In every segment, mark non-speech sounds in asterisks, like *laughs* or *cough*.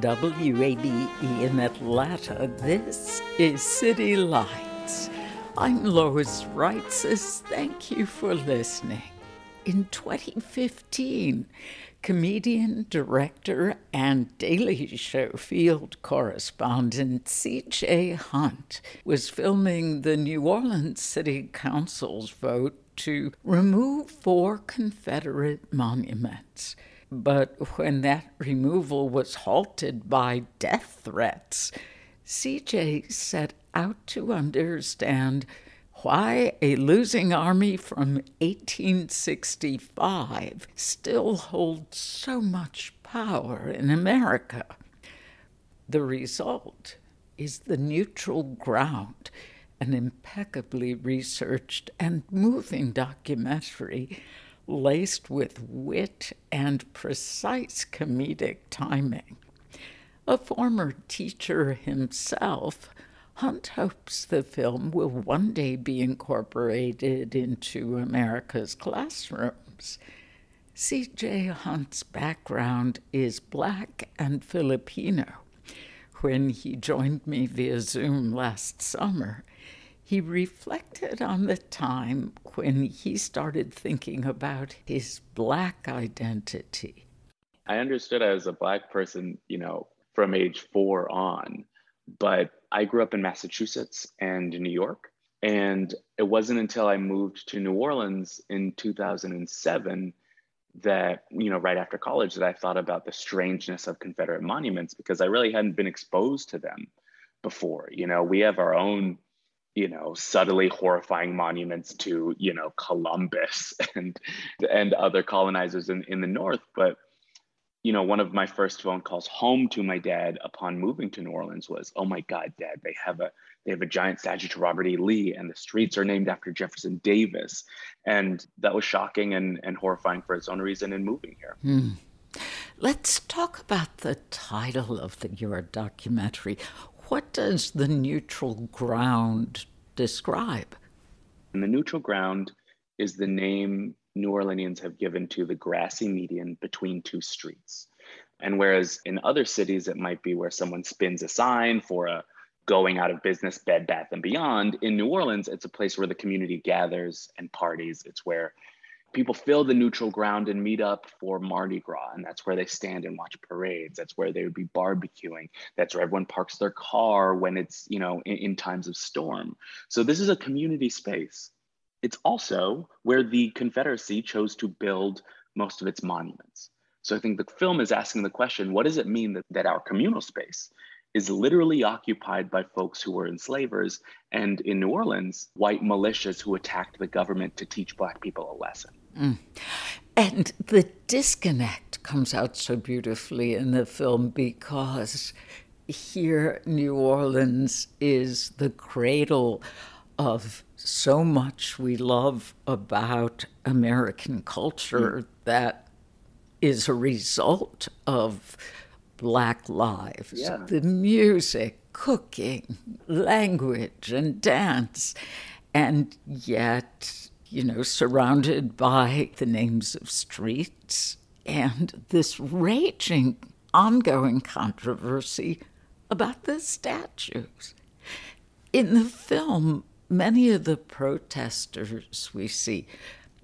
WABE in Atlanta, this is City Lights. I'm Lois Reitzes. Thank you for listening. In 2015, comedian, director, and Daily Show field correspondent C.J. Hunt was filming the New Orleans City Council's vote to remove four Confederate monuments. But when that removal was halted by death threats, CJ set out to understand why a losing army from 1865 still holds so much power in America. The result is the neutral ground, an impeccably researched and moving documentary laced with wit and precise comedic timing. A former teacher himself, Hunt hopes the film will one day be incorporated into America's classrooms. C.J. Hunt's background is black and Filipino. When he joined me via Zoom last summer, he reflected on the time when he started thinking about his black identity. I understood as a black person, you know, from age four on, but I grew up in Massachusetts and New York. And it wasn't until I moved to New Orleans in 2007 that, you know, right after college, that I thought about the strangeness of Confederate monuments because I really hadn't been exposed to them before. You know, we have our own you know subtly horrifying monuments to you know columbus *laughs* and and other colonizers in, in the north but you know one of my first phone calls home to my dad upon moving to new orleans was oh my god dad they have a they have a giant statue to robert e lee and the streets are named after jefferson davis and that was shocking and and horrifying for its own reason in moving here hmm. Let's talk about the title of the, your documentary. What does the neutral ground describe? And the neutral ground is the name New Orleanians have given to the grassy median between two streets. And whereas in other cities, it might be where someone spins a sign for a going out of business Bed Bath and Beyond, in New Orleans, it's a place where the community gathers and parties. It's where people fill the neutral ground and meet up for Mardi Gras. And that's where they stand and watch parades. That's where they would be barbecuing. That's where everyone parks their car when it's, you know, in, in times of storm. So this is a community space. It's also where the Confederacy chose to build most of its monuments. So I think the film is asking the question what does it mean that, that our communal space is literally occupied by folks who were enslavers and in New Orleans, white militias who attacked the government to teach Black people a lesson. Mm. And the disconnect comes out so beautifully in the film because here, New Orleans is the cradle of so much we love about American culture mm. that is a result of Black lives. Yeah. The music, cooking, language, and dance. And yet, you know, surrounded by the names of streets and this raging, ongoing controversy about the statues. In the film, many of the protesters we see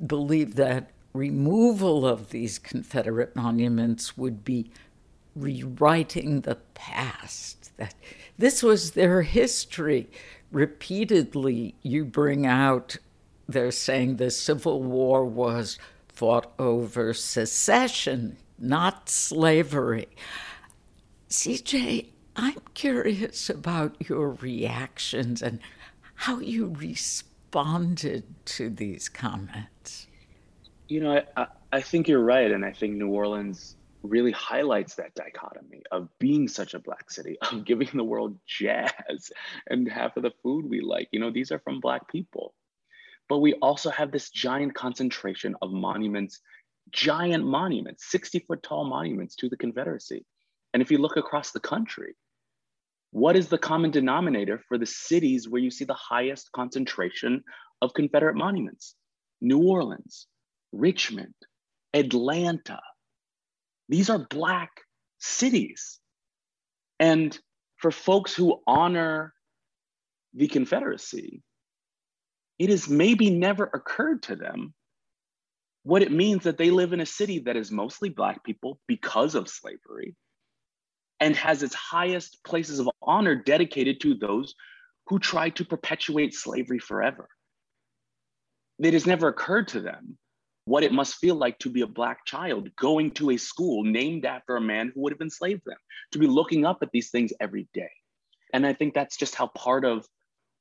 believe that removal of these Confederate monuments would be rewriting the past, that this was their history. Repeatedly, you bring out, they're saying the Civil War was fought over secession, not slavery. CJ, I'm curious about your reactions and how you responded to these comments. You know, I, I think you're right. And I think New Orleans really highlights that dichotomy of being such a black city, *laughs* of giving the world jazz and half of the food we like. You know, these are from black people. But we also have this giant concentration of monuments, giant monuments, 60 foot tall monuments to the Confederacy. And if you look across the country, what is the common denominator for the cities where you see the highest concentration of Confederate monuments? New Orleans, Richmond, Atlanta. These are Black cities. And for folks who honor the Confederacy, it has maybe never occurred to them what it means that they live in a city that is mostly Black people because of slavery and has its highest places of honor dedicated to those who tried to perpetuate slavery forever. It has never occurred to them what it must feel like to be a Black child going to a school named after a man who would have enslaved them, to be looking up at these things every day. And I think that's just how part of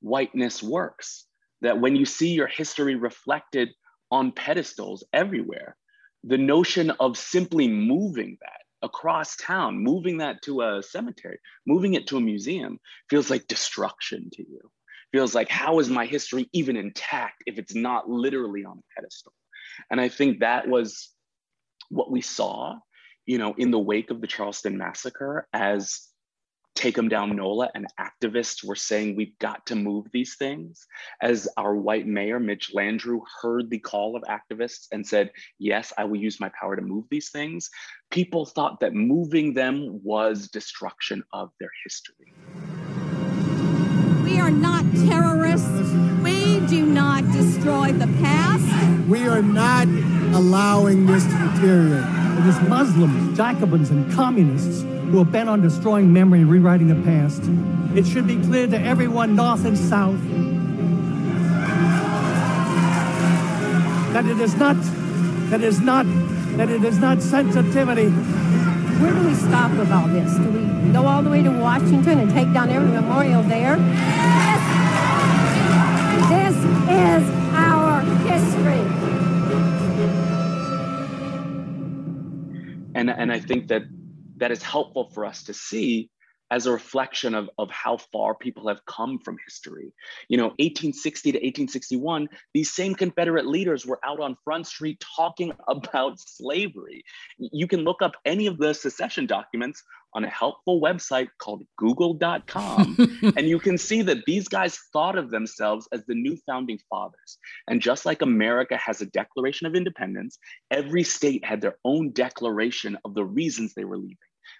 whiteness works that when you see your history reflected on pedestals everywhere, the notion of simply moving that across town, moving that to a cemetery, moving it to a museum feels like destruction to you. Feels like, how is my history even intact if it's not literally on a pedestal? And I think that was what we saw, you know, in the wake of the Charleston massacre as Take Them Down NOLA and activists were saying we've got to move these things. As our white mayor, Mitch Landrieu, heard the call of activists and said, Yes, I will use my power to move these things, people thought that moving them was destruction of their history. We are not terrorists. We do not destroy the past. We are not allowing this to deteriorate. It is Muslims, Jacobins, and communists who are bent on destroying memory and rewriting the past. It should be clear to everyone, North and South, that it is not, that it is not, that it is not sensitivity. Where do we stop with all this? Do we go all the way to Washington and take down every memorial there? This, this is our history. And, and I think that that is helpful for us to see as a reflection of, of how far people have come from history. You know, 1860 to 1861, these same Confederate leaders were out on Front Street talking *laughs* about slavery. You can look up any of the secession documents on a helpful website called google.com, *laughs* and you can see that these guys thought of themselves as the new founding fathers. And just like America has a Declaration of Independence, every state had their own declaration of the reasons they were leaving.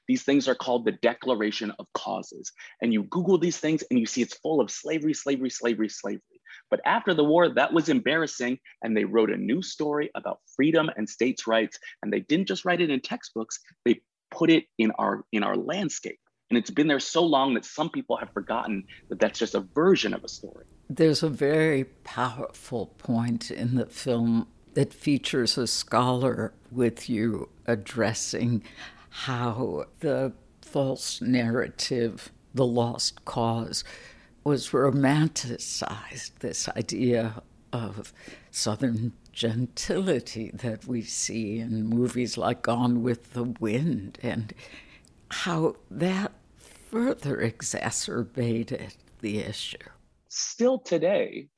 These things are called the Declaration of Causes. And you Google these things and you see it's full of slavery, slavery, slavery, slavery. But after the war, that was embarrassing. And they wrote a new story about freedom and states' rights. And they didn't just write it in textbooks, they put it in our, in our landscape. And it's been there so long that some people have forgotten that that's just a version of a story. There's a very powerful point in the film that features a scholar with you addressing how the false narrative, the lost cause, was romanticized, this idea of Southern gentility that we see in movies like Gone with the Wind, and how that further exacerbated the issue. Still today,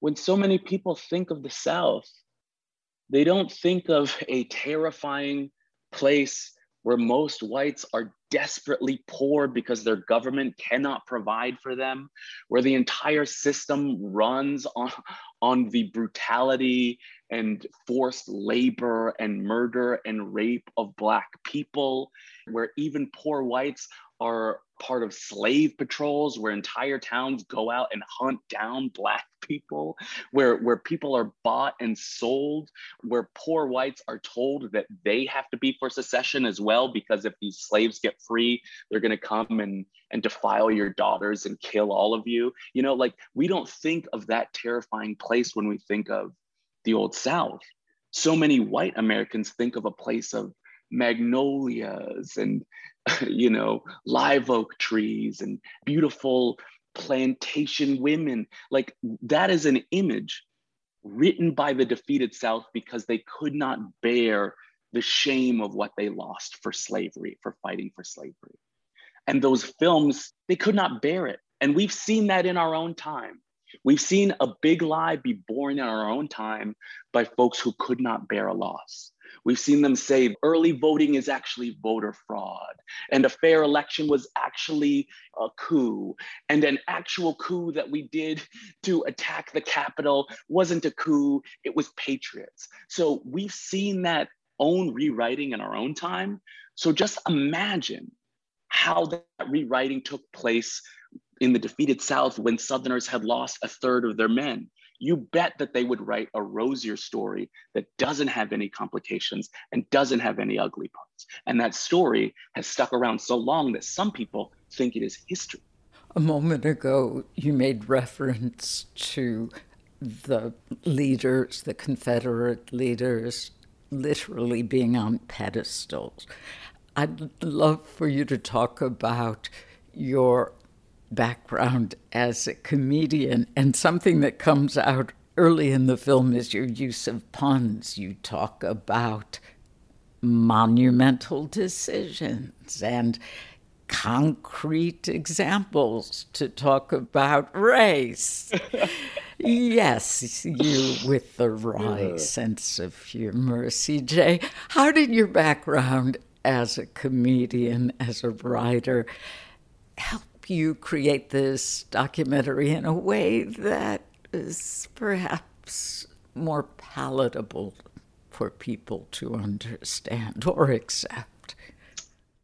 when so many people think of the South, they don't think of a terrifying place where most whites are desperately poor because their government cannot provide for them, where the entire system runs on, on the brutality and forced labor and murder and rape of Black people, where even poor whites are part of slave patrols where entire towns go out and hunt down black *laughs* people, where, where people are bought and sold, where poor whites are told that they have to be for secession as well, because if these slaves get free, they're going to come and, and defile your daughters and kill all of you. You know, like we don't think of that terrifying place when we think of the Old South. So many white Americans think of a place of magnolias and *laughs* you know live oak trees and beautiful plantation women. Like that is an image written by the defeated south because they could not bear the shame of what they lost for slavery for fighting for slavery. And those films they could not bear it. And we've seen that in our own time. We've seen a big lie be born in our own time by folks who could not bear a loss We've seen them say early voting is actually voter fraud, and a fair election was actually a coup, and an actual coup that we did to attack the Capitol wasn't a coup, it was patriots. So we've seen that own rewriting in our own time. So just imagine how that rewriting took place in the defeated South when Southerners had lost a third of their men you bet that they would write a rosier story that doesn't have any complications and doesn't have any ugly parts. And that story has stuck around so long that some people think it is history. A moment ago, you made reference to the leaders, the Confederate leaders, literally being on pedestals. I'd love for you to talk about your background as a comedian, and something that comes out early in the film is your use of puns. You talk about monumental decisions and concrete examples to talk about race. *laughs* yes, you with the wry sense of humor, CJ. How did your background as a comedian, as a writer, help you create this documentary in a way that is perhaps more palatable for people to understand or accept?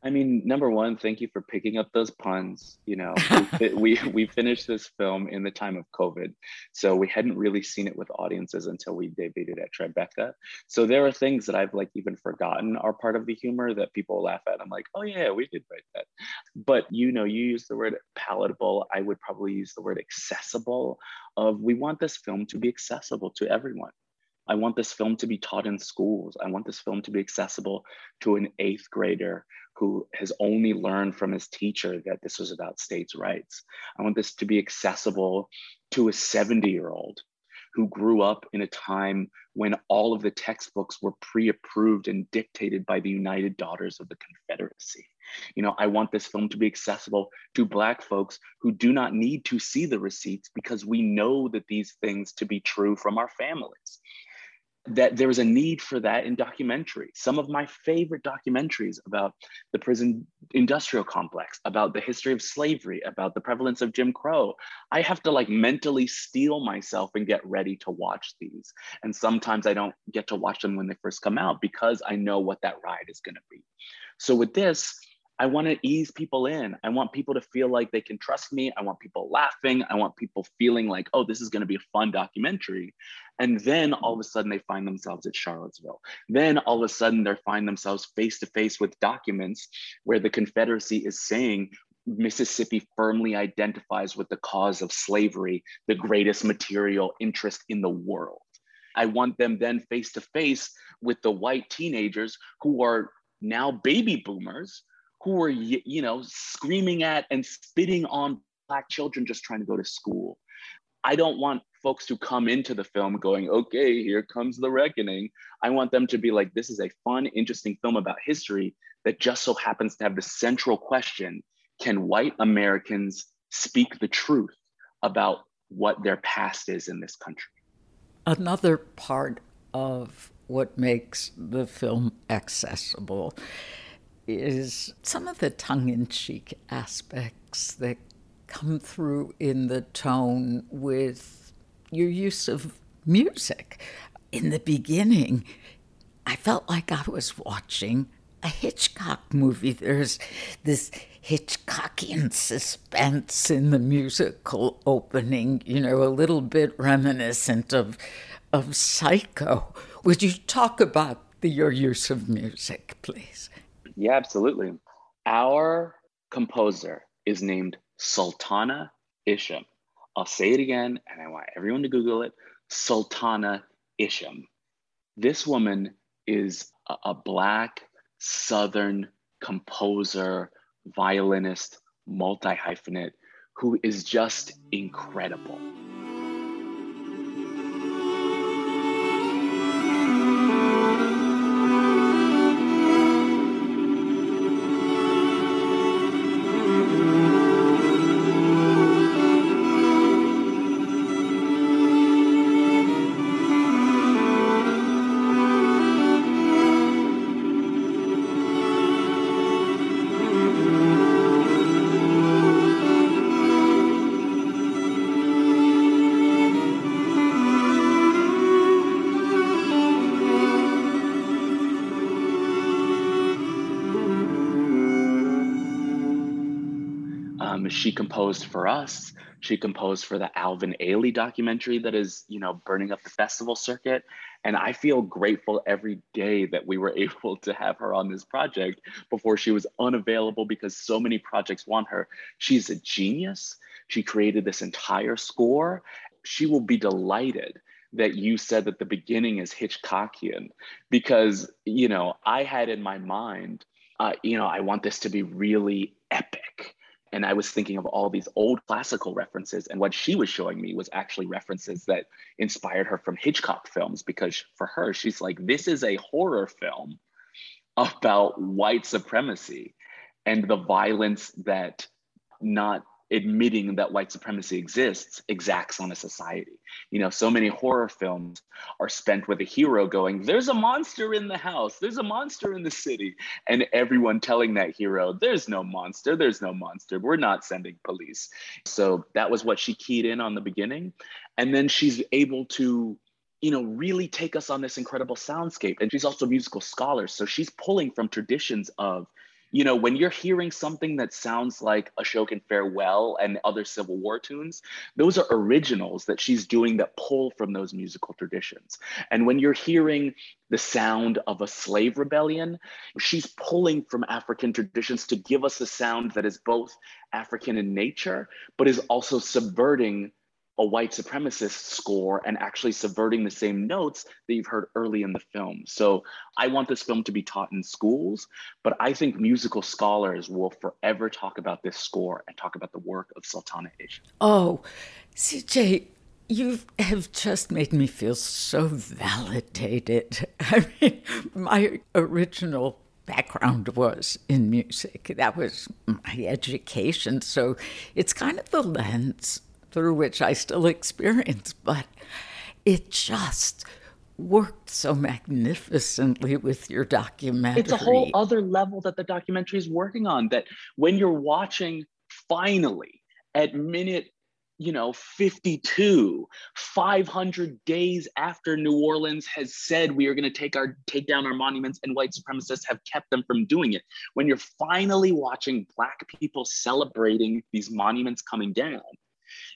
I mean, number one, thank you for picking up those puns. You know, *laughs* we, we, we finished this film in the time of COVID, so we hadn't really seen it with audiences until we debuted at Tribeca. So there are things that I've like even forgotten are part of the humor that people laugh at. I'm like, oh yeah, we did write that. But you know, you use the word palatable. I would probably use the word accessible. Of we want this film to be accessible to everyone. I want this film to be taught in schools. I want this film to be accessible to an eighth grader who has only learned from his teacher that this was about states' rights. I want this to be accessible to a 70 year old who grew up in a time when all of the textbooks were pre approved and dictated by the United Daughters of the Confederacy. You know, I want this film to be accessible to Black folks who do not need to see the receipts because we know that these things to be true from our families that there was a need for that in documentary. Some of my favorite documentaries about the prison industrial complex, about the history of slavery, about the prevalence of Jim Crow. I have to like mentally steel myself and get ready to watch these. And sometimes I don't get to watch them when they first come out because I know what that ride is going to be. So with this, I want to ease people in. I want people to feel like they can trust me. I want people laughing. I want people feeling like, oh, this is going to be a fun documentary. And then all of a sudden they find themselves at Charlottesville. Then all of a sudden they find themselves face to face with documents where the Confederacy is saying Mississippi firmly identifies with the cause of slavery, the greatest material interest in the world. I want them then face to face with the white teenagers who are now baby boomers who were you know screaming at and spitting on black children just trying to go to school. I don't want folks to come into the film going okay here comes the reckoning. I want them to be like this is a fun interesting film about history that just so happens to have the central question can white americans speak the truth about what their past is in this country? Another part of what makes the film accessible is some of the tongue in cheek aspects that come through in the tone with your use of music. In the beginning, I felt like I was watching a Hitchcock movie. There's this Hitchcockian suspense in the musical opening, you know, a little bit reminiscent of of Psycho. Would you talk about the, your use of music, please? Yeah, absolutely. Our composer is named Sultana Isham. I'll say it again, and I want everyone to Google it Sultana Isham. This woman is a, a Black Southern composer, violinist, multi hyphenate who is just incredible. She composed for us. She composed for the Alvin Ailey documentary that is, you know, burning up the festival circuit. And I feel grateful every day that we were *laughs* able to have her on this project before she was unavailable because so many projects want her. She's a genius. She created this entire score. She will be delighted that you said that the beginning is Hitchcockian because, you know, I had in my mind, uh, you know, I want this to be really epic and I was thinking of all these old classical references. And what she was showing me was actually references that inspired her from Hitchcock films, because for her, she's like, this is a horror film about white supremacy and the violence that not admitting that white supremacy exists exacts on a society. You know, so many horror films are spent with a hero going, There's a monster in the house, there's a monster in the city. And everyone telling that hero, There's no monster, there's no monster, we're not sending police. So that was what she keyed in on the beginning. And then she's able to you know, really take us on this incredible soundscape. And she's also a musical scholar. So she's pulling from traditions of you know, when you're hearing something that sounds like Ashokan Farewell and other Civil War tunes, those are originals that she's doing that pull from those musical traditions. And when you're hearing the sound of a slave rebellion, she's pulling from African traditions to give us a sound that is both African in nature, but is also subverting a white supremacist score and actually subverting the same notes that you've heard early in the film. So I want this film to be taught in schools, but I think musical scholars will forever talk about this score and talk about the work of Sultana Isham. Oh, CJ, you have just made me feel so validated. *laughs* I mean, my original background was in music. That was my education. So it's kind of the lens through which I still experience, but it just worked so magnificently with your documentary. It's a whole other level that the documentary is working on. That when you're watching, finally, at minute you know 52 500 days after new orleans has said we are going to take our take down our monuments and white supremacists have kept them from doing it when you're finally watching black people celebrating these monuments coming down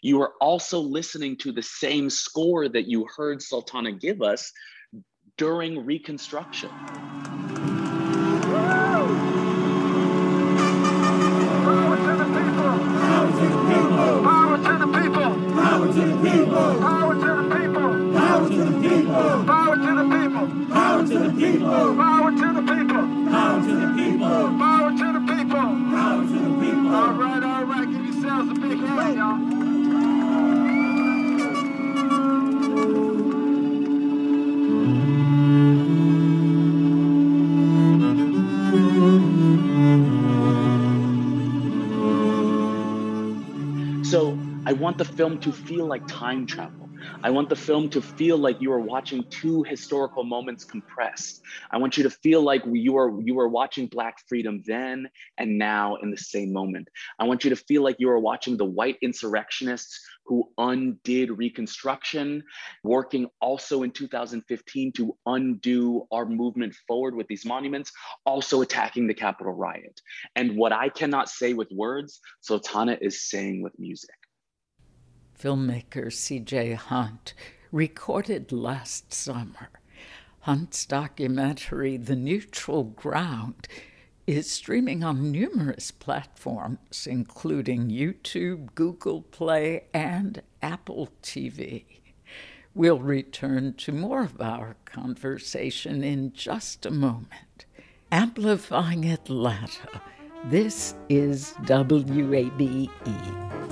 you are also listening to the same score that you heard Sultana give us during Reconstruction. Power to the people. Power to the people. Power to the people. Power to the people. Power to the people. Y'all. I want the film to feel like time travel. I want the film to feel like you are watching two historical moments compressed. I want you to feel like you are you are watching Black freedom then and now in the same moment. I want you to feel like you are watching the white insurrectionists who undid Reconstruction, working also in 2015 to undo our movement forward with these monuments, also attacking the Capitol riot. And what I cannot say with words, Sultana is saying with music. Filmmaker CJ Hunt recorded last summer. Hunt's documentary, The Neutral Ground, is streaming on numerous platforms, including YouTube, Google Play, and Apple TV. We'll return to more of our conversation in just a moment. Amplifying Atlanta, this is WABE.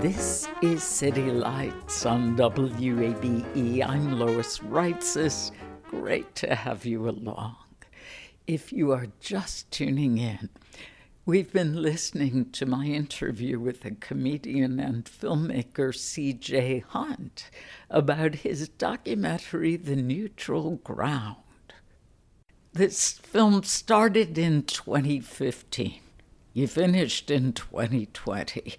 This is City Lights on WABE. I'm Lois Reitzes. Great to have you along. If you are just tuning in, we've been listening to my interview with the comedian and filmmaker CJ Hunt about his documentary, The Neutral Ground. This film started in 2015. You finished in 2020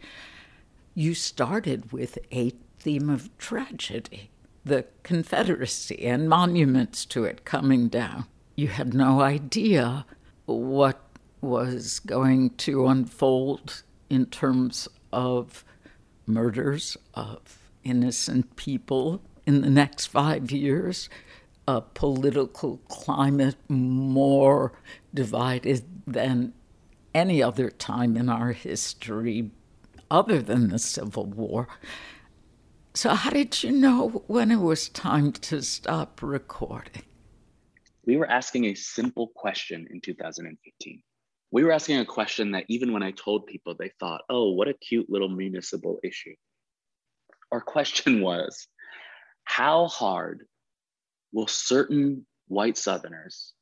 you started with a theme of tragedy, the Confederacy and monuments to it coming down. You had no idea what was going to unfold in terms of murders of innocent people in the next five years, a political climate more divided than any other time in our history other than the Civil War. So, how did you know when it was time to stop recording? We were asking a simple question in 2015. We were asking a question that even when I told people, they thought, oh, what a cute little municipal issue. Our *laughs* question was how hard will certain white Southerners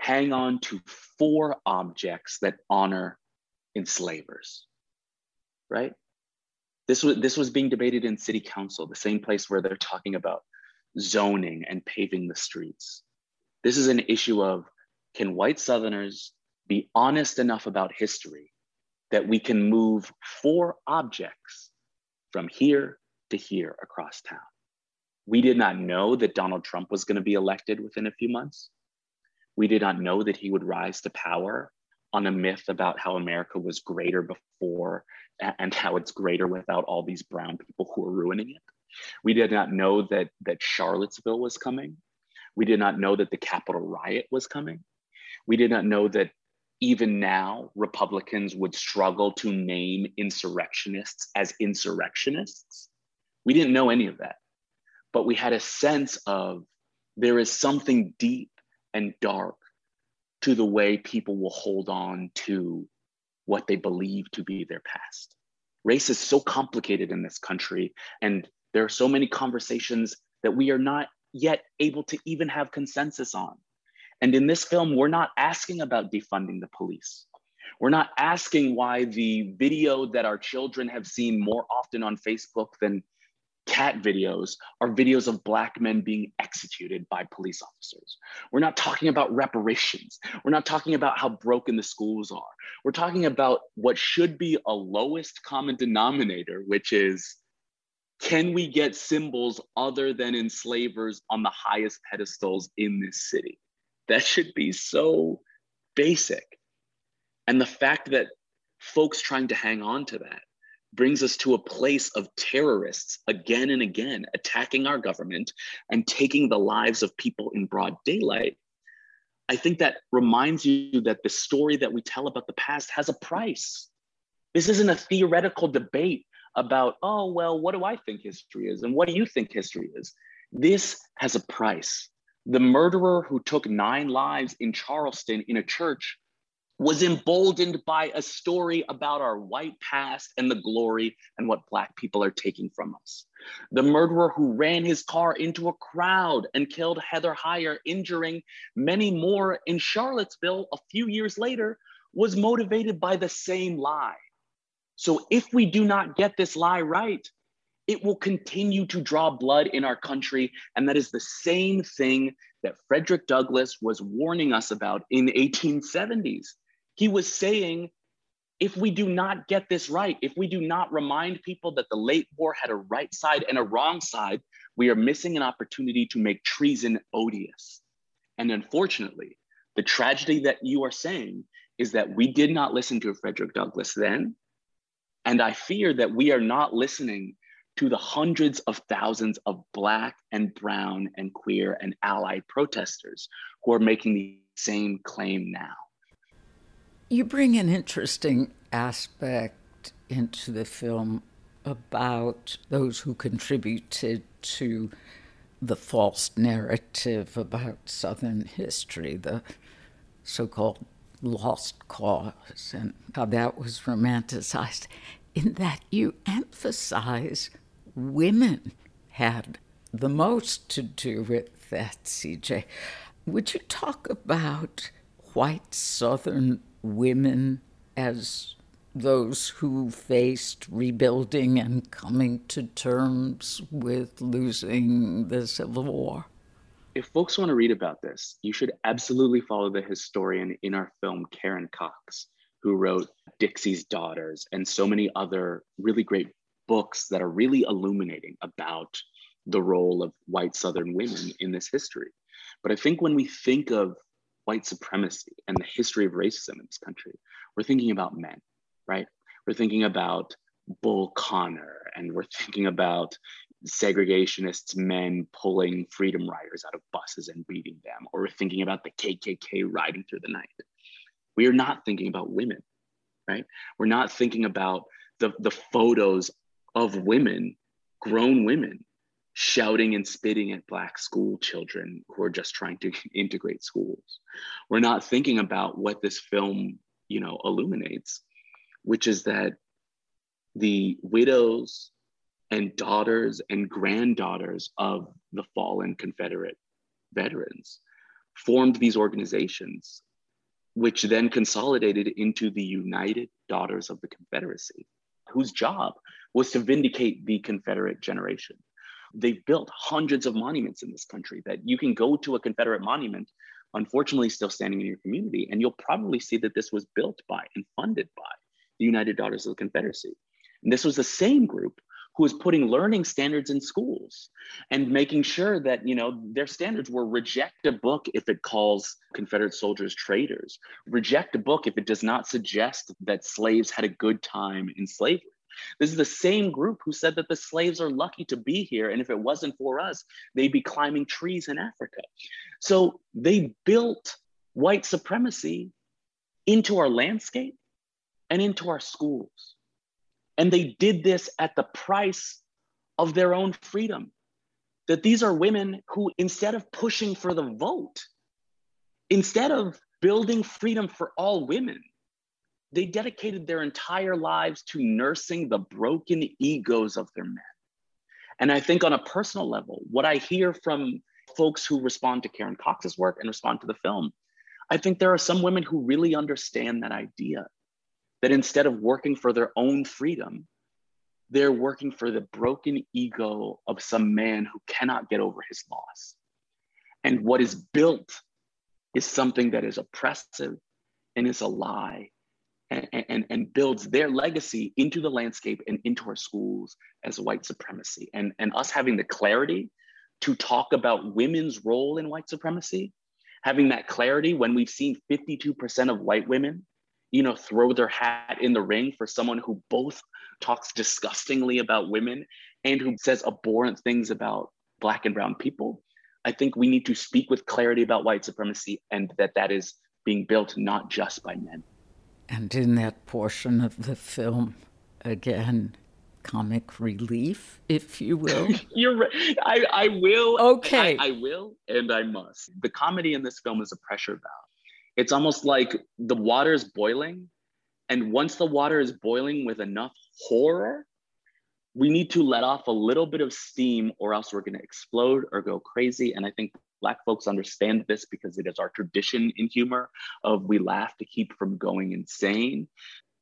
hang on to four objects that honor enslavers? right? This was this was being debated in city council, the same place where they're talking about zoning and paving the streets. This is an issue of can white Southerners be honest enough about history that we can move four objects from here to here across town? We did not know that Donald Trump was going to be elected within a few months. We did not know that he would rise to power on a myth about how America was greater before and how it's greater without all these brown people who are ruining it. We did not know that that Charlottesville was coming. We did not know that the Capitol riot was coming. We did not know that even now Republicans would struggle to name insurrectionists as insurrectionists. We didn't know any of that. But we had a sense of there is something deep and dark to the way people will hold on to what they believe to be their past. Race is so complicated in this country, and there are so many conversations that we are not yet able to even have consensus on. And in this film, we're not asking about defunding the police. We're not asking why the video that our children have seen more often on Facebook than cat videos are videos of black men being executed by police officers. We're not talking about reparations. We're not talking about how broken the schools are. We're talking about what should be a lowest common denominator, which is Can we get symbols other than enslavers on the highest pedestals in this city? That should be so basic. And the fact that folks trying to hang on to that brings us to a place of terrorists again and again attacking our government and taking the lives of people in broad daylight. I think that reminds you that the story that we tell about the past has a price. This isn't a theoretical debate about, oh, well, what do I think history is? And what do you think history is? This has a price. The murderer who took nine lives in Charleston in a church was emboldened by a story about our white past and the glory and what Black people are taking from us. The murderer who ran his car into a crowd and killed Heather Heyer, injuring many more in Charlottesville a few years later, was motivated by the same lie. So if we do not get this lie right, it will continue to draw blood in our country. And that is the same thing that Frederick Douglass was warning us about in the 1870s. He was saying, if we do not get this right, if we do not remind people that the late war had a right side and a wrong side, we are missing an opportunity to make treason odious. And unfortunately, the tragedy that you are saying is that we did not listen to Frederick Douglass then. And I fear that we are not listening to the hundreds of thousands of Black and Brown and queer and allied protesters who are making the same claim now. You bring an interesting aspect into the film about those who contributed to the false narrative about Southern history, the so called lost cause, and how that was romanticized, in that you emphasize women had the most to do with that, CJ. Would you talk about white Southern women as those who faced rebuilding and coming to terms with losing the Civil War? If folks want to read about this, you should absolutely follow the historian in our film, Karen Cox, who wrote Dixie's Daughters and so many other really great books that are really illuminating about the role of white Southern women in this history. But I think when we think of white supremacy and the history of racism in this country, we're thinking about men, right? We're thinking about Bull Connor and we're *laughs* thinking about segregationists, men pulling freedom riders out of buses and beating them, or we're thinking about the KKK riding through the night. We are not thinking about women, right? We're not thinking about the, the photos of women, grown women, shouting and spitting at black school children who are just trying to *laughs* integrate schools. We're not thinking about what this film you know illuminates which is that the widows and daughters and granddaughters of the fallen confederate veterans formed these organizations which then consolidated into the united daughters of the confederacy whose job was to vindicate the confederate generation They've built hundreds of monuments in this country that you can go to a Confederate monument, unfortunately, still standing in your community, and you'll probably see that this was built by and funded by the United Daughters of the Confederacy. And this was the same group who was putting learning standards in schools and making sure that you know their standards were reject a book if it calls confederate soldiers traitors reject a book if it does not suggest that slaves had a good time in slavery this is the same group who said that the slaves are lucky to be here. And if it wasn't for us, they'd be climbing trees in Africa. So they built white supremacy into our landscape and into our schools. And they did this at the price of their own freedom. That these are women who, instead of pushing for the vote, instead of building freedom for all women, they dedicated their entire lives to nursing the broken egos of their men. And I think on a personal level, what I hear from folks who respond to Karen Cox's work and respond to the film, I think there are some women who really understand that idea that instead of working for their own freedom, they're working for the broken ego of some man who cannot get over his loss. And what is built is something that is oppressive and is a lie and, and, builds their legacy into the landscape and into our schools as white supremacy. And, and us having the clarity to talk about women's role in white supremacy, having that clarity when we've seen 52% of white women, you know, throw their hat in the ring for someone who both talks disgustingly about women and who says abhorrent things about black and brown people. I think we need to speak with clarity about white supremacy and that that is being built not just by men. And in that portion of the film, again, comic relief, if you will. *laughs* You're right. I, I will. Okay. I, I, will and I must. The comedy in this film is a pressure valve. It's almost like the water is boiling. And once the water is boiling with enough horror, we need to let off a little bit of steam or else we're going to explode or go crazy. And I think Black folks understand this because it is our tradition in humor of we laugh to keep from going insane.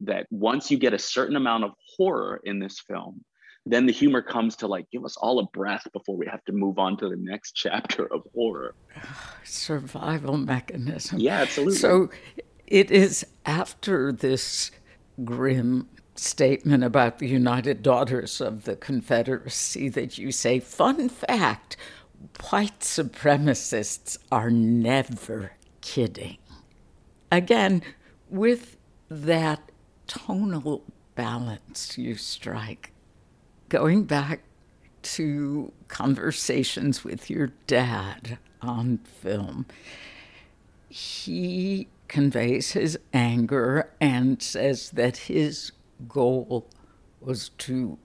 That once you get a certain amount of horror in this film, then the humor comes to like give us all a breath before we have to move on to the next *laughs* chapter of horror. *sighs* Survival mechanism. Yeah, absolutely. So it is after this grim statement about the United Daughters of the Confederacy that you say, fun fact, white supremacists are never kidding. Again, with that tonal balance you strike, going back to conversations with your dad on film, he conveys his anger and says that his goal was to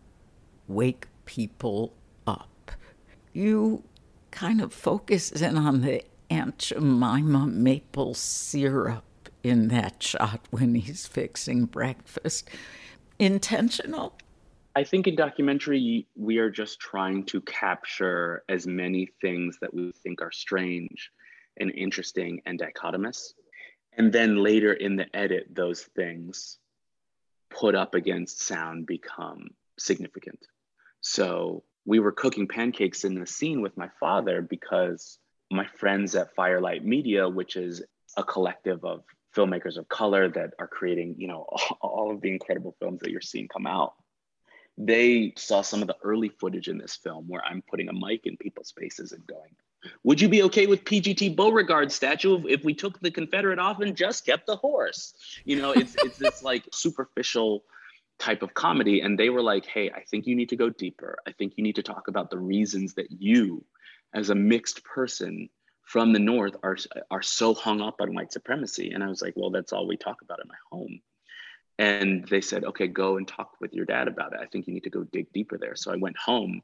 wake people up. You kind of focus in on the Aunt Jemima maple syrup in that shot when he's fixing breakfast. Intentional? I think in documentary, we are just trying to capture as many things that we think are strange and interesting and dichotomous. And then later in the edit, those things put up against sound become significant. So we were cooking pancakes in the scene with my father because my friends at Firelight Media, which is a collective of filmmakers of color that are creating, you know, *laughs* all of the incredible films that you're seeing come out. They saw some of the early footage in this film where I'm putting a mic in people's faces and going, would you be okay with PGT Beauregard statue if we took the Confederate off and just kept the horse? You know, it's it's this like *laughs* superficial type of comedy. And they were like, hey, I think you need to go deeper. I think you need to talk about the reasons that you, as a mixed person from the North, are, are so hung up on white supremacy. And I was like, well, that's all we talk about in my home. And they said, okay, go and talk with your dad about it. I think you need to go dig deeper there. So I went home.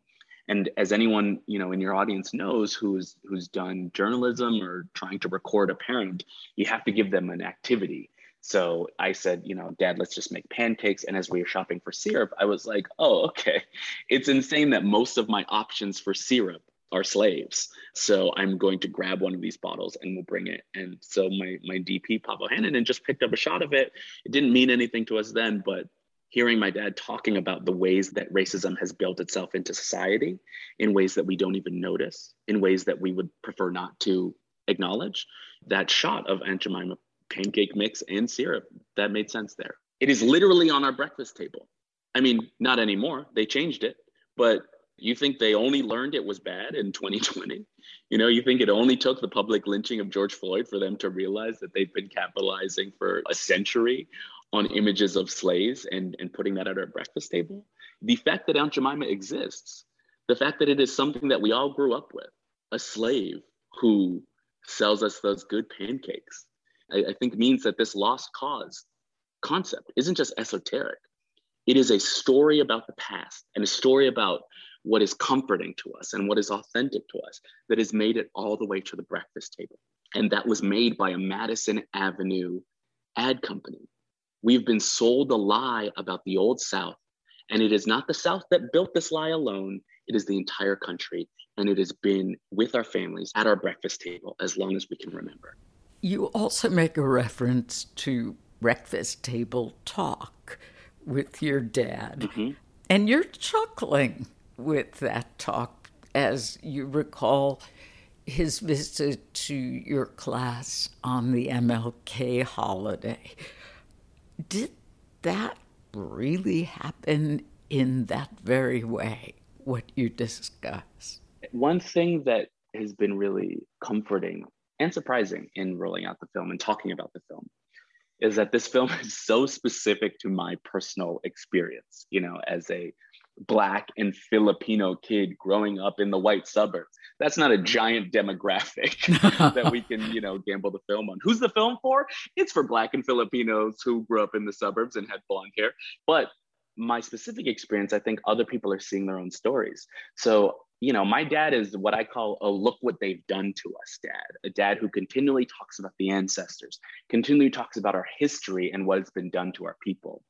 And as anyone you know in your audience knows who's who's done journalism or trying to record a parent, you have to give them an activity so I said, you know, dad, let's just make pancakes. And as we were shopping for syrup, I was like, oh, okay. *laughs* It's insane that most of my options for syrup are slaves. So I'm going to grab one of these bottles and we'll bring it. And so my my DP, Pablo Hannon, just picked up a shot of it. It didn't mean anything to us then, but hearing my dad talking about the ways that racism has built itself into society in ways that we don't even notice, in ways that we would prefer not to acknowledge, that shot of Aunt Jemima pancake mix and syrup. That made sense there. It is literally on our breakfast table. I mean, not anymore. They changed it, but you think they only learned it was bad in *laughs* 2020? You know, you think it only took the public lynching of George Floyd for them to realize that they've been capitalizing for a century on images of slaves and, and putting that at our breakfast table? The fact that Aunt Jemima exists, the fact that it is something that we all grew up with, a slave who sells us those good pancakes, I, I think means that this lost cause concept isn't just esoteric. It is a story about the past and a story about what is comforting to us and what is authentic to us that has made it all the way to the breakfast table. And that was made by a Madison Avenue ad company. We've been sold a lie about the Old South, and it is not the South that built this lie alone, it is the entire country. And it has been with our families at our breakfast table as long as we can remember. You also make a reference to breakfast table talk with your dad. Mm-hmm. And you're chuckling with that talk as you recall his visit to your class on the MLK holiday. Did that really happen in that very way, what you discuss? One thing that has been really comforting and surprising in rolling out the film and talking about the film is that this film *laughs* is so specific to my personal experience, you know, as a black and Filipino kid growing up in the white suburbs. That's not a giant demographic *laughs* that we can, you know, gamble the film on. Who's the film for? It's for black and Filipinos who grew up in the suburbs and had blonde hair. But my specific experience, I think other people are seeing their own stories. So you know, my dad is what I call a look what they've done to us dad, a dad who continually talks about the ancestors, continually talks about our history and what has been done to our people.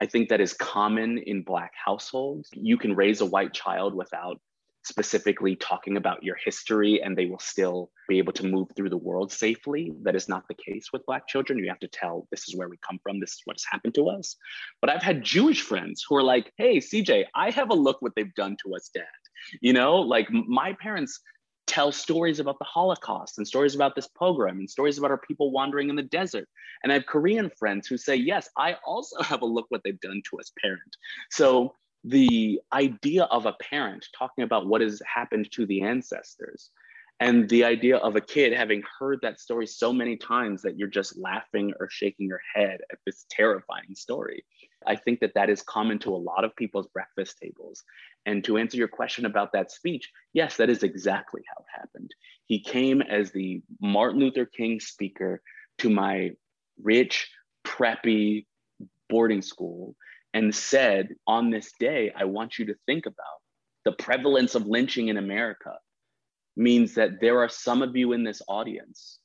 I think that is common in Black households. You can raise a white child without specifically talking about your history and they will still be able to move through the world safely. That is not the case with Black children. You have to tell this is where we come from, this is what's happened to us. But I've had Jewish friends who are like, hey, CJ, I have a look what they've done to us, dad. You know, like my parents tell stories about the Holocaust and stories about this pogrom and stories about our people wandering in the desert. And I have Korean friends who say, yes, I also *laughs* have a look what they've done to us parent. So the idea of a parent talking about what has happened to the ancestors and the idea of a kid having heard that story so many times that you're just laughing or shaking your head at this terrifying story. I think that that is common to a lot of people's breakfast tables. And to answer your question about that speech yes that is exactly how it happened. He came as the martin luther king speaker to my rich preppy boarding school and said, On this day, I want you to think about the prevalence of lynching in America means that there are some of you in this audience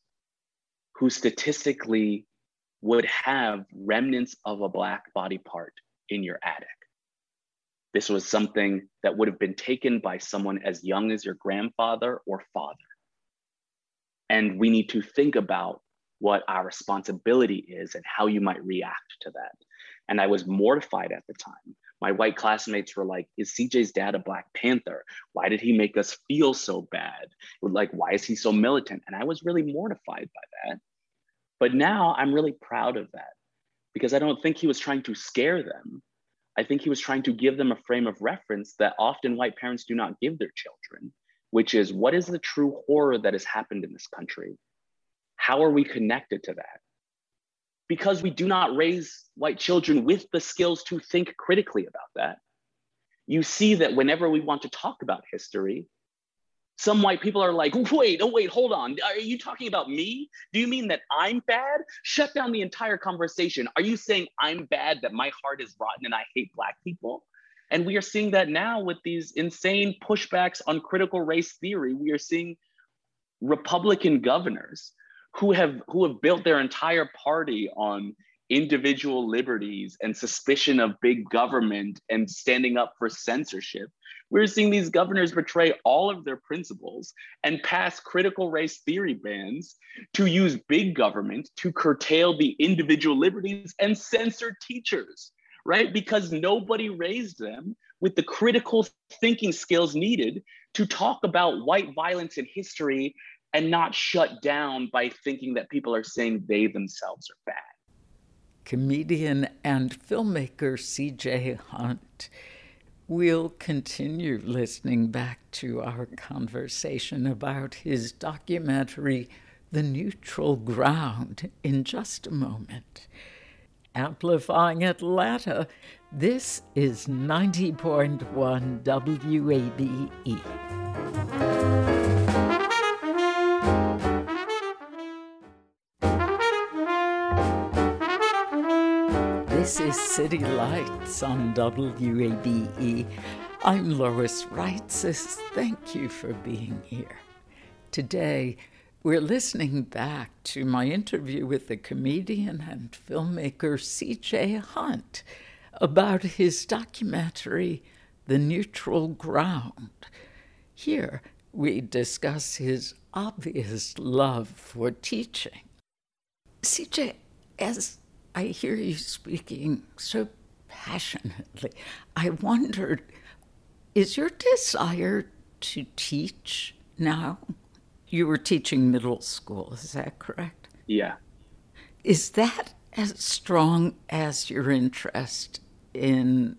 who statistically would have remnants of a Black body part in your attic. This was something that would have been taken by someone as young as your grandfather or father. And we need to think about what our responsibility is and how you might react to that. And I was mortified at the time. My white classmates were like, Is CJ's dad a Black Panther? Why did he make us feel so bad? Like, why is he so militant? And I was really mortified by that. But now I'm really proud of that because I don't think he was trying to scare them. I think he was trying to give them a frame of reference that often white parents do not give their children, which is what is the true horror that has happened in this country? How are we connected to that? Because we do not raise white children with the skills to think critically about that. You see that whenever we want to talk about history, some white people are like, oh, wait, oh, wait, hold on. Are you talking about me? Do you mean that I'm bad? Shut down the entire conversation. Are you saying I'm bad, that my heart is rotten and I hate Black people? And we are seeing that now with these insane pushbacks on critical race theory. We are seeing Republican governors who have who have built their entire party on individual liberties and suspicion of big government and standing up for censorship. We're seeing these governors betray all of their principles and pass critical race theory bans to use big government to curtail the individual liberties and censor teachers, right? Because nobody raised them with the critical thinking skills needed to talk about white violence in history and not shut down by thinking that people are saying they themselves are bad. Comedian and filmmaker CJ Hunt. We'll continue listening back to our conversation about his documentary, The Neutral Ground, in just a moment. Amplifying Atlanta, this is 90.1 WABE. This is City Lights on WABE. I'm Lois Reitzes. Thank you for being here. Today, we're listening back to my interview with the comedian and filmmaker CJ Hunt about his documentary, The Neutral Ground. Here, we discuss his obvious love for teaching. CJ, as I hear you speaking so passionately. I wondered is your desire to teach now? You were teaching middle school, is that correct? Yeah. Is that as strong as your interest in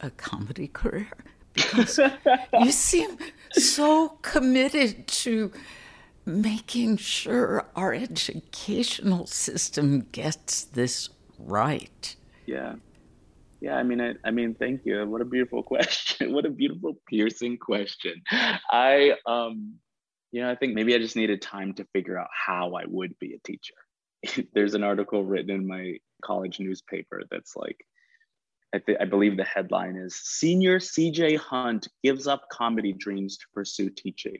a comedy career? Because *laughs* you seem so committed to making sure our educational system gets this right. Yeah. Yeah, I mean, I, I mean, thank you. What a beautiful *laughs* question. what a beautiful, piercing question. I, um, you know, I think maybe I just needed time to figure out how I would be a teacher. *laughs* There's an article written in my college newspaper that's like, I, th- I believe the headline is Senior CJ Hunt gives up comedy dreams to pursue teaching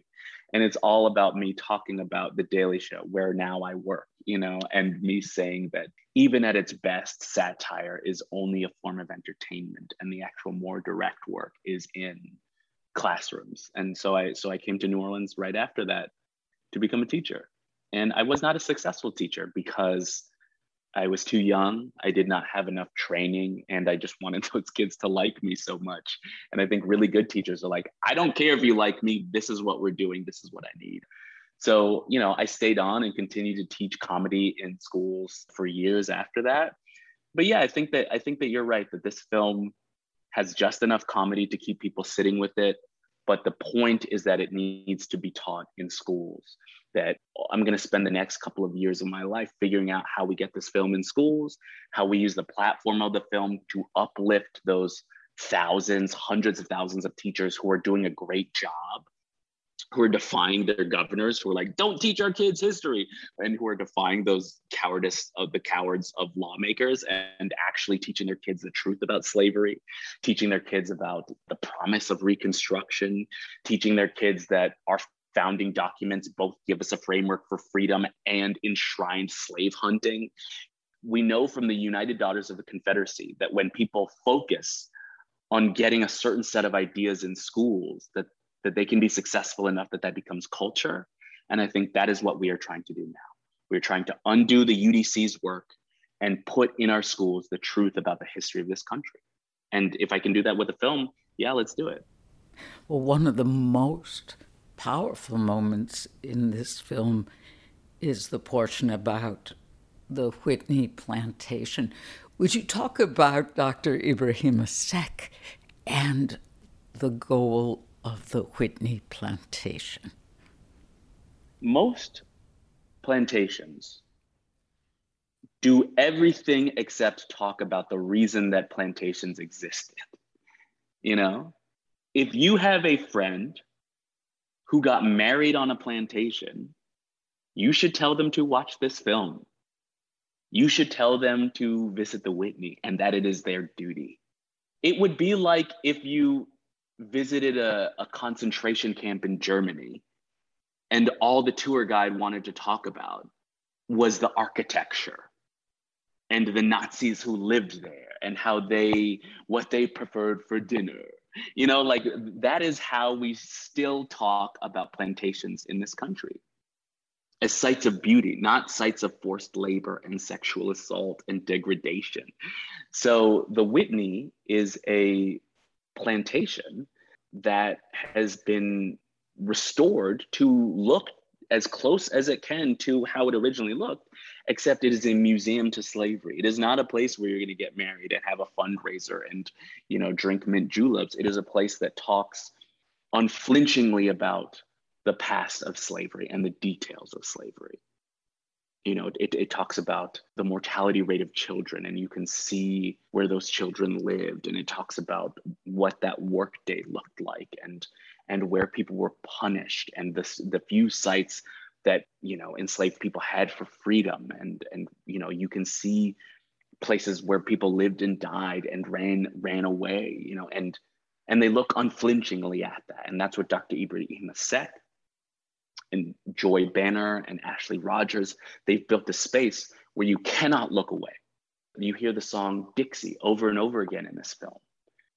and it's all about me talking about the daily show where now i work you know and me saying that even at its best satire is only a form of entertainment and the actual more direct work is in classrooms. And so i so i came to new orleans right after that to become a teacher. And i was not a successful teacher because I was too young. I did not have enough training, and I just wanted *laughs* those kids to like me so much. And I think really good teachers are like, I don't care if you like me. This is what we're doing. This is what I need. So, you know, I stayed on and continued to teach comedy in schools for years after that. But yeah, I think that I think that you're right that this film has just enough comedy to keep people sitting with it. But the point is that it needs to be taught in schools that I'm going to spend the next couple of years of my life figuring out how we get this film in schools, how we use the platform of the film to uplift those thousands, hundreds of thousands of teachers who are doing a great job, who are defying their governors, who are like, don't teach our kids history, and who are defying those cowardice of the cowards of lawmakers and actually teaching their kids the truth about slavery, teaching their kids about the promise of Reconstruction, teaching their kids that our founding documents both give us a framework for freedom and enshrined slave hunting. We know from the United Daughters of the Confederacy that when people focus on getting a certain set of ideas in schools, that, that they can be successful enough that that becomes culture. And I think that is what we are trying to do now. We're trying to undo the UDC's work and put in our schools the truth about the history of this country. And if I can do that with a film, yeah, let's do it. Well, one of the most powerful moments in this film is the portion about the Whitney plantation. Would you talk about Dr. Ibrahim Seck and the goal of the Whitney plantation? Most plantations do everything except talk about the reason that plantations existed. You know, if you have a friend who got married on a plantation, you should tell them to watch this film. You should tell them to visit the Whitney and that it is their duty. It would be like if you visited a, a concentration camp in Germany and all the tour guide wanted to talk about was the architecture and the Nazis who lived there and how they, what they preferred for dinner *laughs* you know, like that is how we still talk about plantations in this country as sites of beauty, not sites of forced labor and sexual assault and degradation. So the Whitney is a plantation that has been restored to look as close as it can to how it originally looked, except it is a museum to slavery. It is not a place where you're going to get married and have a fundraiser and, you know, drink mint juleps. It is a place that talks unflinchingly about the past of slavery and the details of slavery. You know, it, it talks about the mortality rate of children, and you can see where those children lived. And it talks about what that workday looked like and and where people were punished and the, the few sites that you know enslaved people had for freedom. And and you know you can see places where people lived and died and ran ran away you know and and they look unflinchingly at that. And that's what dr ibrahim Seck and joy banner and ashley rogers they've built a space where you cannot look away. You hear the song dixie over and over again in this film.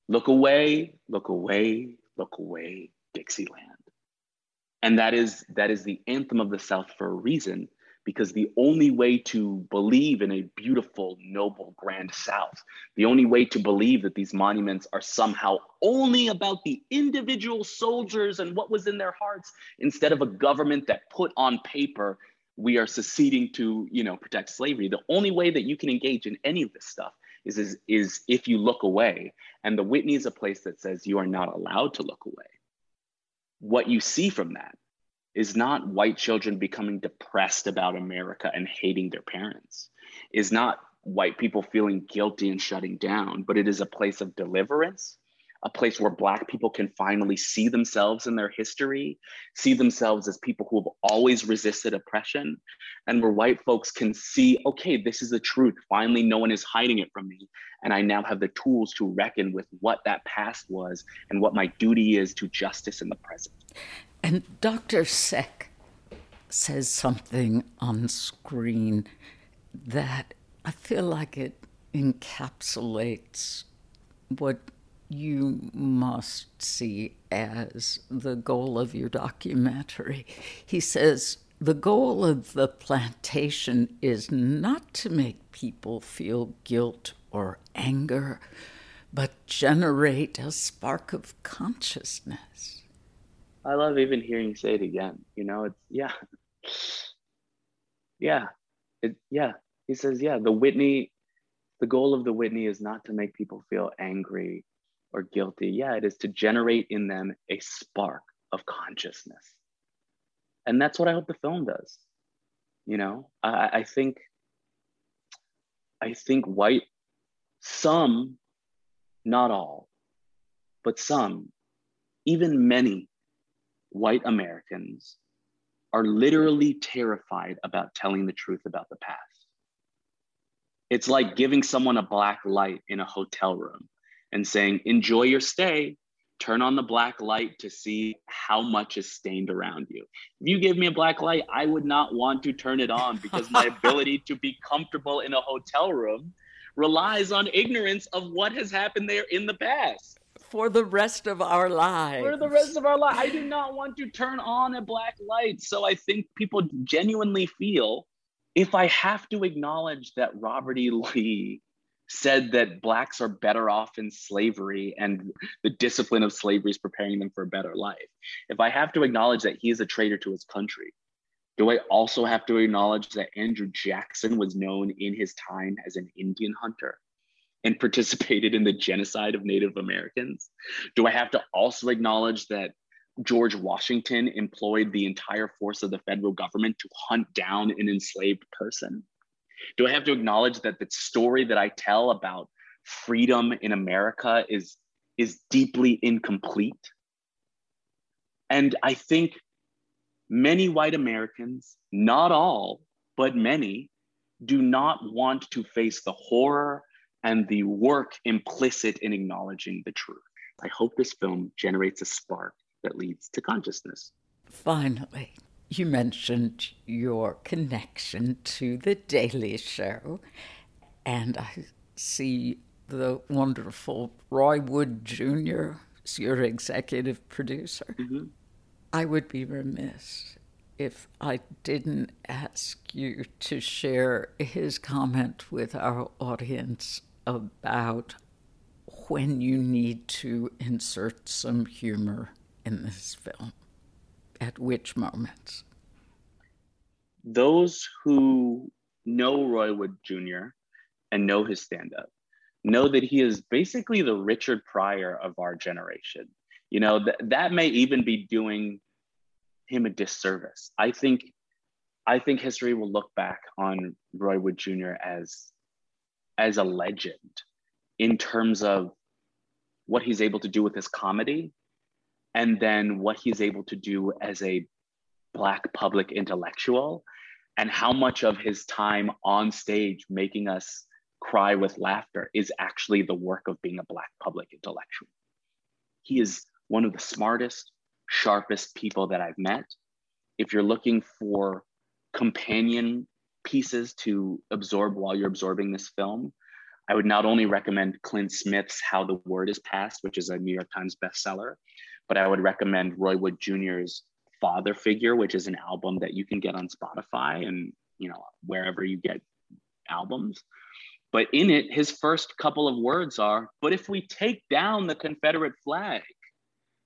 Look away look away look away Dixieland. And that is that is the anthem of the South for a reason, because the only way to believe in a beautiful, noble, grand South, the only way to believe that these monuments are somehow only about the individual soldiers and what was in their hearts, instead of a government that put on paper we are seceding to, you know, protect slavery. The only way that you can engage in any of this stuff is, is, is if you look away. And the Whitney is a place that says you are not allowed to look away. What you see from that is not white children becoming depressed about America and hating their parents, is not white people feeling guilty and shutting down, but it is a place of deliverance a place where Black people can finally see themselves in their history, see themselves as people who have always resisted oppression, and where white folks can see, okay, this is the truth. Finally, no one is hiding it from me. And I now have the tools to reckon with what that past was and what my duty is to justice in the present. And Dr. Seck says something on screen that I feel like it encapsulates what you must see as the goal of your documentary. He says the goal of the plantation is not to make people feel guilt or anger, but generate a spark of consciousness. I love even hearing you say it again. You know, it's yeah. *laughs* Yeah. It yeah. He says, yeah, the Whitney, the goal of the Whitney is not to make people feel angry or guilty. Yeah, it is to generate in them a spark of consciousness. And that's what I hope the film does. You know, I, I think, I think white, some, not all, but some, even many white Americans are literally terrified about telling the truth about the past. It's like giving someone a black light in a hotel room and saying, enjoy your stay. Turn on the black light to see how much is stained around you. If you give me a black light, I would not want to turn it on because my *laughs* ability to be comfortable in a hotel room relies on ignorance of what has happened there in the past. For the rest of our lives. For the rest of our life. I do not want to turn on a black light. So I think people genuinely feel if I have to acknowledge that Robert E. Lee said that blacks are better off in slavery and the discipline of slavery is preparing them for a better life. If I have to acknowledge that he is a traitor to his country, do I also have to acknowledge that Andrew Jackson was known in his time as an Indian hunter and *laughs* participated in the genocide of Native Americans? Do I have to also acknowledge that George Washington employed the entire force of the federal government to hunt down an enslaved person? Do I have to acknowledge that the story that I tell about freedom in America is, is deeply incomplete? And I think many white Americans, not all, but many, do not want to face the horror and the work implicit in acknowledging the truth. I hope this film generates a spark that leads to consciousness. Finally, you mentioned your connection to The Daily Show, and I see the wonderful Roy Wood Jr. as your executive producer. Mm-hmm. I would be remiss if I didn't ask you to share his comment with our audience about when you need to insert some humor in this film at which moments? Those who know Roy Wood Jr. and know his stand up know that he is basically the Richard Pryor of our generation. You know, th- that may even be doing him a disservice. I think I think history will look back on Roy Wood Jr. as as a legend in terms of what he's able to do with his comedy and then what he's able to do as a Black public intellectual, and how much of his time on stage making us cry with laughter is actually the work of being a Black public intellectual. He is one of the smartest, sharpest people that I've met. If you're looking for companion pieces to absorb while you're absorbing this film, I would not only recommend Clint Smith's How the Word is Passed, which is a New York Times bestseller, but I would recommend Roy Wood Jr.'s Father Figure, which is an album that you can get on Spotify and you know wherever you get albums. But in it, his first couple of words are, "But if we take down the Confederate flag,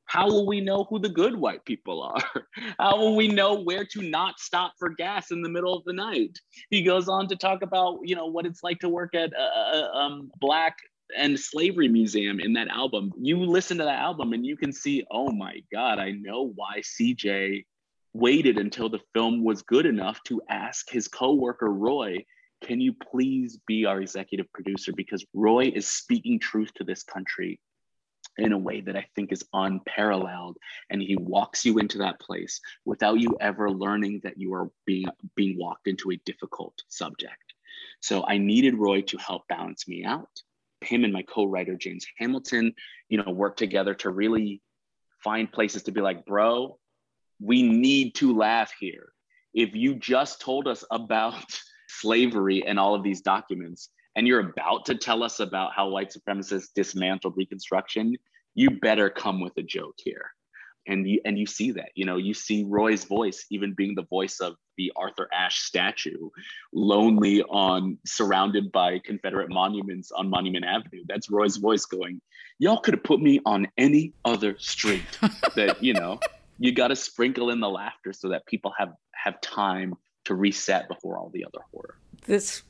How will we know who the good white people are? *laughs* How will we know where to not stop for gas in the middle of the night? He goes on to talk about, you know, what it's like to work at a, um, black and slavery museum in that album. You listen to that album and you can see, oh my God, I know why CJ waited until the film was good enough to ask his coworker Roy, can you please be our executive producer? Because Roy is speaking truth to this country in a way that I think is unparalleled. And he walks you into that place without you ever learning that you are being, being walked into a difficult subject. So I needed Roy to help balance me out. Him and my co-writer James Hamilton, you know, work together to really find places to be like, bro, we need to laugh here. If you just told us about *laughs* slavery and all of these documents, and you're about to tell us about how white supremacists dismantled Reconstruction, you better come with a joke here. And you and you see that, you know, you see Roy's voice even being the voice of the Arthur Ashe statue, lonely on surrounded by Confederate monuments on Monument Avenue. That's Roy's voice going, Y'all could have put me on any other street. *laughs* that, you know, you gotta sprinkle in the laughter so that people have have time to reset before all the other horror. This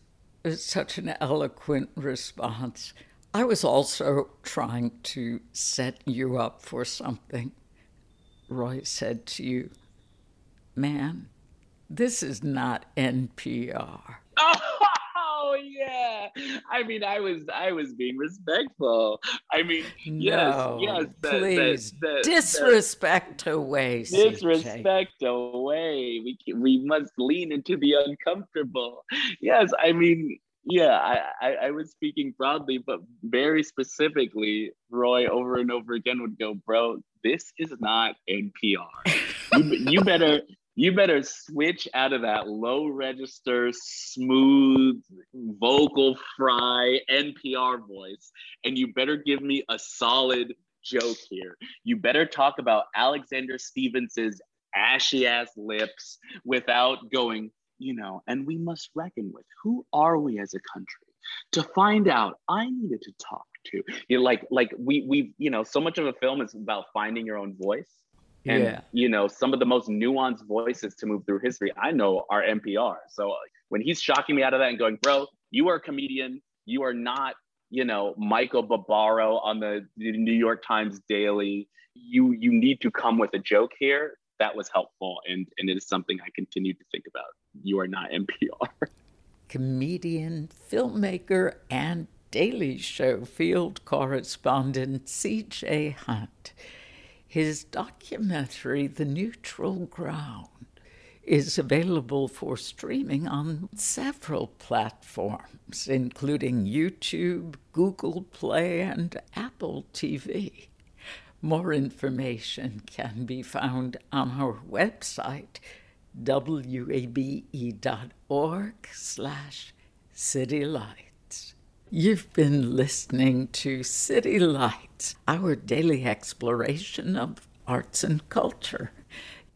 is such an eloquent response. I was also trying to set you up for something. Roy said to you, Man, this is not NPR. *laughs* Oh yeah. I mean, I was I was being respectful. I mean, no, yes. The, please, the, the, disrespect away. Disrespect CJ. away. We we must lean into the uncomfortable. Yes, I mean, yeah, I, I, I was speaking broadly, but very specifically, Roy over and over again would go, "Bro, this is not NPR. you, you better you better switch out of that low register, smooth, vocal fry NPR voice, and you better give me a solid joke here. You better talk about Alexander Stephens's ashy ass lips without going, you know, and we must reckon with who are we as a country? To find out, I needed to talk to you know, like like we we you know so much of a film is about finding your own voice and yeah. you know some of the most nuanced voices to move through history i know are npr so uh, when he's shocking me out of that and going bro you are a comedian. You are not you know michael barbaro on the new york times daily. You you need to come with a joke here. That was helpful and and it is something i continue to think about. You are not npr *laughs* comedian filmmaker and daily show field correspondent cj hunt his documentary, The Neutral Ground, is available for streaming on several platforms, including YouTube, Google Play, and Apple TV. More information can be found on our website, wabe.org slash citylight. You've been listening to City Lights, our daily exploration of arts and culture.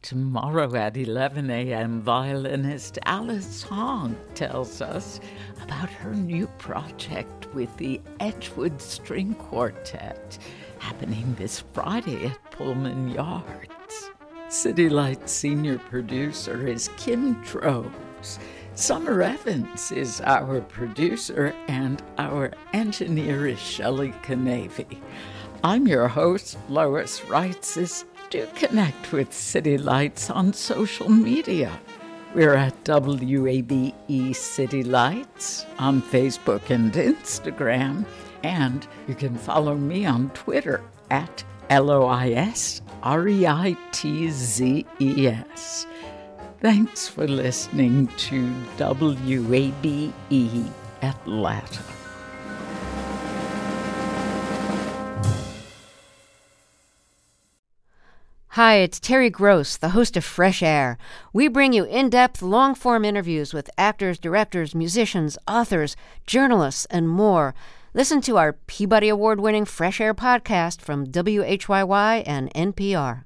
Tomorrow at 11 a.m., violinist Alice Hong tells us about her new project with the Edgewood String Quartet, happening this Friday at Pullman Yards. City Lights senior producer is Kim Drobes. Summer Evans is our producer, and our engineer is Shelley Canavy. I'm your host, Lois Reitzes. Do connect with City Lights on social media. We're at WABE City Lights on Facebook and Instagram, and you can follow me on Twitter at L O I S R E I T Z E S. Thanks for listening to WABE Atlanta. Hi, it's Terry Gross, the host of Fresh Air. We bring you in depth, long form interviews with actors, directors, musicians, authors, journalists, and more. Listen to our Peabody Award winning Fresh Air podcast from WHYY and NPR.